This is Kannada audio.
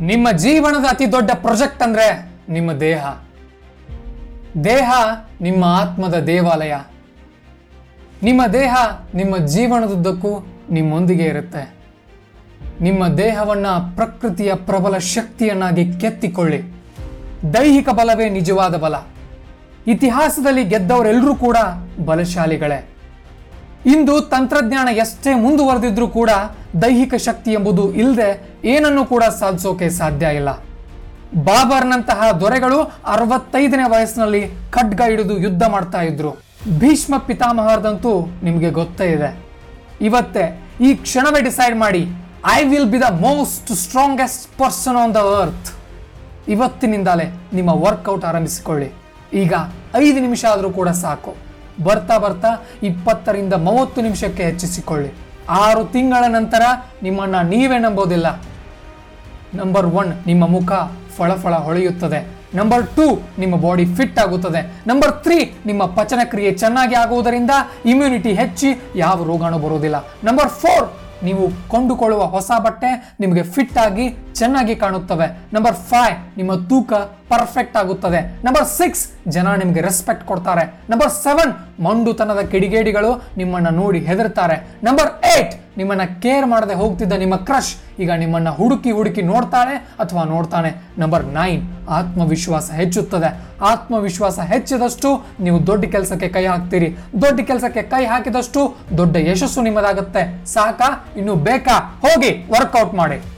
ನಿಮ್ಮ ಜೀವನದ ಅತಿ ದೊಡ್ಡ ಪ್ರಾಜೆಕ್ಟ್ ಅಂದ್ರೆ ನಿಮ್ಮ ದೇಹ. ದೇಹ ನಿಮ್ಮ ಆತ್ಮದ ದೇವಾಲಯ. ನಿಮ್ಮ ದೇಹ ನಿಮ್ಮ ಜೀವನದುದ್ದಕ್ಕೂ ನಿಮ್ಮೊಂದಿಗೆ ಇರುತ್ತೆ. ನಿಮ್ಮ ದೇಹವನ್ನ ಪ್ರಕೃತಿಯ ಪ್ರಬಲ ಶಕ್ತಿಯನ್ನಾಗಿ ಕೆತ್ತಿಕೊಳ್ಳಿ. ದೈಹಿಕ ಬಲವೇ ನಿಜವಾದ ಬಲ. ಇತಿಹಾಸದಲ್ಲಿ ಗೆದ್ದವರೆಲ್ಲರೂ ಕೂಡ ಬಲಶಾಲಿಗಳೇ. ಇಂದು ತಂತ್ರಜ್ಞಾನ ಎಷ್ಟೇ ಮುಂದುವರೆದಿದ್ರೂ ಕೂಡ ದೈಹಿಕ ಶಕ್ತಿ ಎಂಬುದು ಇಲ್ಲದೆ ಏನನ್ನು ಕೂಡ ಸಾಧಿಸೋಕೆ ಸಾಧ್ಯ ಇಲ್ಲ. ಬಾಬರ್ನಂತಹ ದೊರೆಗಳು ಅರವತ್ತೈದನೇ ವಯಸ್ಸಿನಲ್ಲಿ ಖಡ್ಗ ಹಿಡಿದು ಯುದ್ಧ ಮಾಡ್ತಾ ಇದ್ರು. ಭೀಷ್ಮ ಪಿತಾಮಹರದಂತೂ ನಿಮಗೆ ಗೊತ್ತೇ ಇದೆ. ಇವತ್ತೇ ಈ ಕ್ಷಣವೇ ಡಿಸೈಡ್ ಮಾಡಿ I will be the most strongest person on the earth ಇವತ್ತಿನಿಂದಲೇ ನಿಮ್ಮ ವರ್ಕೌಟ್ ಆರಂಭಿಸಿಕೊಳ್ಳಿ. ಈಗ ಐದು ನಿಮಿಷ ಆದರೂ ಕೂಡ ಸಾಕು. ಬರ್ತಾ ಬರ್ತಾ ಇಪ್ಪತ್ತರಿಂದ ಮೂವತ್ತು ನಿಮಿಷಕ್ಕೆ ಹೆಚ್ಚಿಸಿಕೊಳ್ಳಿ. ಆರು ತಿಂಗಳ ನಂತರ ನಿಮ್ಮನ್ನ ನೀವೇ ನಂಬೋದಿಲ್ಲ. ನಂಬರ್ ಒನ್ ನಿಮ್ಮ ಮುಖ ಫಳಫಳ ಹೊಳೆಯುತ್ತದೆ. ನಂಬರ್ ಟೂ ನಿಮ್ಮ ಬಾಡಿ ಫಿಟ್ ಆಗುತ್ತದೆ. ನಂಬರ್ ತ್ರೀ ನಿಮ್ಮ ಪಚನ ಕ್ರಿಯೆ ಚೆನ್ನಾಗಿ ಆಗುವುದರಿಂದ ಇಮ್ಯುನಿಟಿ ಹೆಚ್ಚಿ ಯಾವ ರೋಗಾಣು ಬರುವುದಿಲ್ಲ. ನಂಬರ್ ಫೋರ್ ನೀವು ಕೊಂಡುಕೊಳ್ಳುವ ಹೊಸ ಬಟ್ಟೆ ನಿಮಗೆ ಫಿಟ್ ಆಗಿ ಚೆನ್ನಾಗಿ ಕಾಣುತ್ತವೆ. ನಂಬರ್ ಫೈವ್ ನಿಮ್ಮ ತೂಕ ಪರ್ಫೆಕ್ಟ್ ಆಗುತ್ತದೆ. ನಂಬರ್ ಸಿಕ್ಸ್ ಜನ ನಿಮಗೆ ರೆಸ್ಪೆಕ್ಟ್ ಕೊಡ್ತಾರೆ. ನಂಬರ್ ಸೆವೆನ್ ಮಂಡುತನದ ಕಿಡಿಗೇಡಿಗಳು ನಿಮ್ಮನ್ನ ನೋಡಿ ಹೆದರ್ತಾರೆ. ನಂಬರ್ ಏಟ್ ನಿಮ್ಮನ್ನ ಕೇರ್ ಮಾಡದೆ ಹೋಗ್ತಿದ್ದ ನಿಮ್ಮ ಕ್ರಶ್ ಈಗ ನಿಮ್ಮನ್ನು ಹುಡುಕಿ ಹುಡುಕಿ ನೋಡ್ತಾಳೆ ಅಥವಾ ನೋಡ್ತಾನೆ? ನಂಬರ್ ನೈನ್ ಆತ್ಮವಿಶ್ವಾಸ ಹೆಚ್ಚುತ್ತದೆ. ಆತ್ಮವಿಶ್ವಾಸ ಹೆಚ್ಚಿದಷ್ಟು ನೀವು ದೊಡ್ಡ ಕೆಲಸಕ್ಕೆ ಕೈ ಹಾಕ್ತೀರಿ. ದೊಡ್ಡ ಕೆಲಸಕ್ಕೆ ಕೈ ಹಾಕಿದಷ್ಟು ದೊಡ್ಡ ಯಶಸ್ಸು ನಿಮ್ಮದಾಗುತ್ತೆ. ಸಾಕಾ? ಇನ್ನು ಬೇಕಾ? ಹೋಗಿ ವರ್ಕೌಟ್ ಮಾಡಿ.